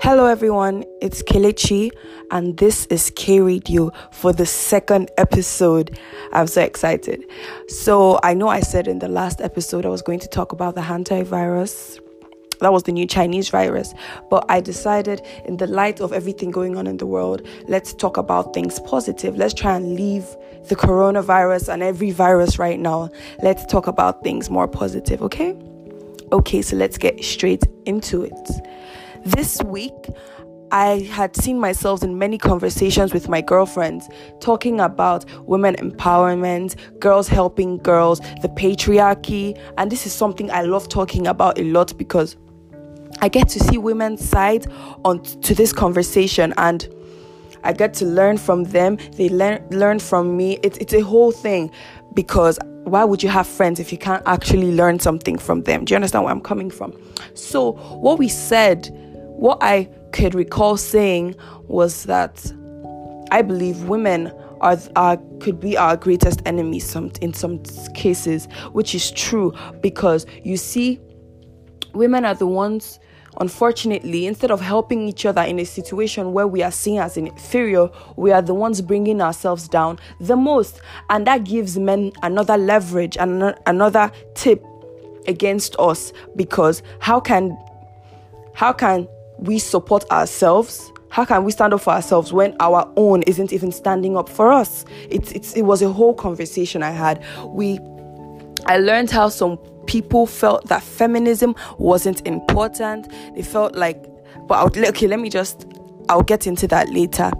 Hello, everyone. It's Kelechi, and this is K Radio for the second episode. I'm so excited. So, I know I said in the last episode I was going to talk about the Hanta virus. That was the new Chinese virus. But I decided, in the light of everything going on in the world, let's talk about things positive. Let's try and leave the coronavirus and every virus right now. Let's talk about things more positive, okay? Okay, so let's get straight into it. This week, I had seen myself in many conversations with my girlfriends talking about women empowerment, girls helping girls, the patriarchy, and this is something I love talking about a lot because I get to see women's side on to this conversation and I get to learn from them. They learn learn from me. It's it's a whole thing because why would you have friends if you can't actually learn something from them? Do you understand where I'm coming from? So what we said what I could recall saying was that I believe women are, are could be our greatest enemies some in some cases, which is true because you see, women are the ones. Unfortunately, instead of helping each other in a situation where we are seen as inferior, we are the ones bringing ourselves down the most. And that gives men another leverage and another tip against us because how can how can we support ourselves? How can we stand up for ourselves when our own isn't even standing up for us? It's, it's it was a whole conversation I had. We I learned how some people felt that feminism wasn't important. They felt like, but I'll, okay, let me just, I'll get into that later.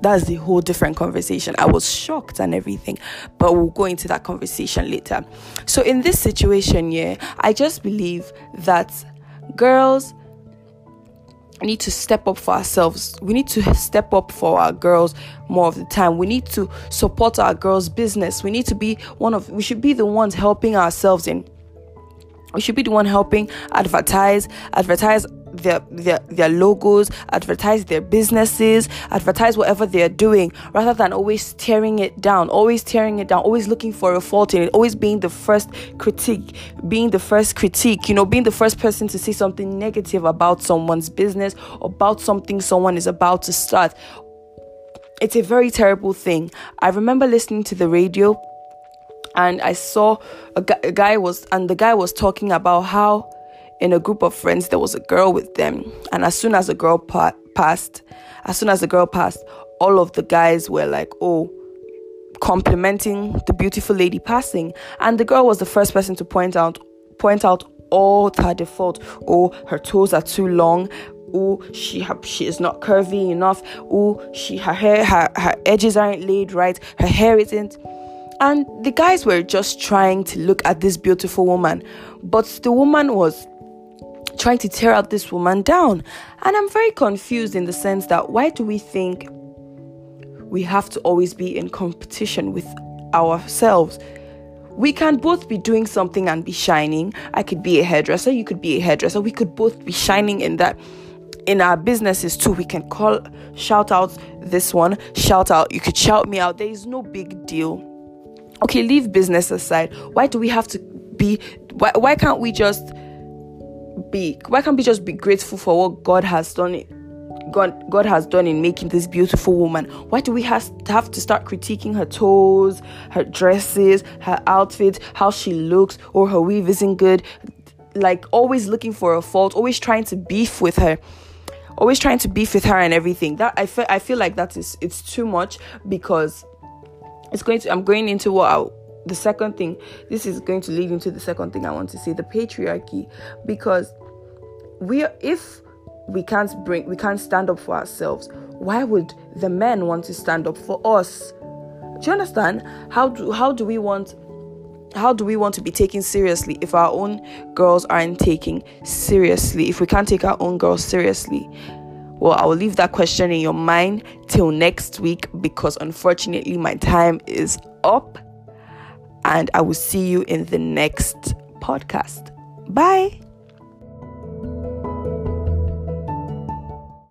That's the whole different conversation. I was shocked and everything, but we'll go into that conversation later. So, in this situation, yeah, I just believe that girls need to step up for ourselves. We need to step up for our girls more of the time. We need to support our girls' business. We need to be one of we should be the ones helping ourselves in we should be the one helping advertise advertise their, their their logos advertise their businesses advertise whatever they're doing rather than always tearing it down always tearing it down always looking for a fault in it always being the first critique being the first critique you know being the first person to say something negative about someone's business about something someone is about to start. It's a very terrible thing. I remember listening to the radio and I saw a, gu- a guy was and the guy was talking about how in a group of friends there was a girl with them. And as soon as the girl pa- passed as soon as the girl passed all of the guys were like oh complimenting the beautiful lady passing. And the girl was the first person to point out point out all her default. Oh her toes are too long. Oh she ha- she is not curvy enough. Oh she her hair her, her edges aren't laid right. Her hair isn't. And the guys were just trying to look at this beautiful woman, but the woman was trying to tear out this woman down. And I'm very confused in the sense that why do we think we have to always be in competition with ourselves? We can both be doing something and be shining. I could be a hairdresser, you could be a hairdresser. We could both be shining in that in our businesses too we can call shout out this one shout out you could shout me out there is no big deal okay leave business aside why do we have to be why, why can't we just be why can't we just be grateful for what god has done God, God has done in making this beautiful woman. Why do we have to, have to start critiquing her toes, her dresses, her outfit, how she looks, or her weave isn't good? Like always looking for a fault, always trying to beef with her, always trying to beef with her and everything. That I feel I feel like that is it's too much because it's going to i'm going into what I, the second thing this is going to lead into the second thing i want to say the patriarchy. Because we if we can't bring we can't stand up for ourselves why would the men want to stand up for us? Do you understand? How do how do we want how do we want to be taken seriously if our own girls aren't taking seriously if we can't take our own girls seriously? Well, I will leave that question in your mind till next week because unfortunately my time is up. And I will see you in the next podcast. Bye.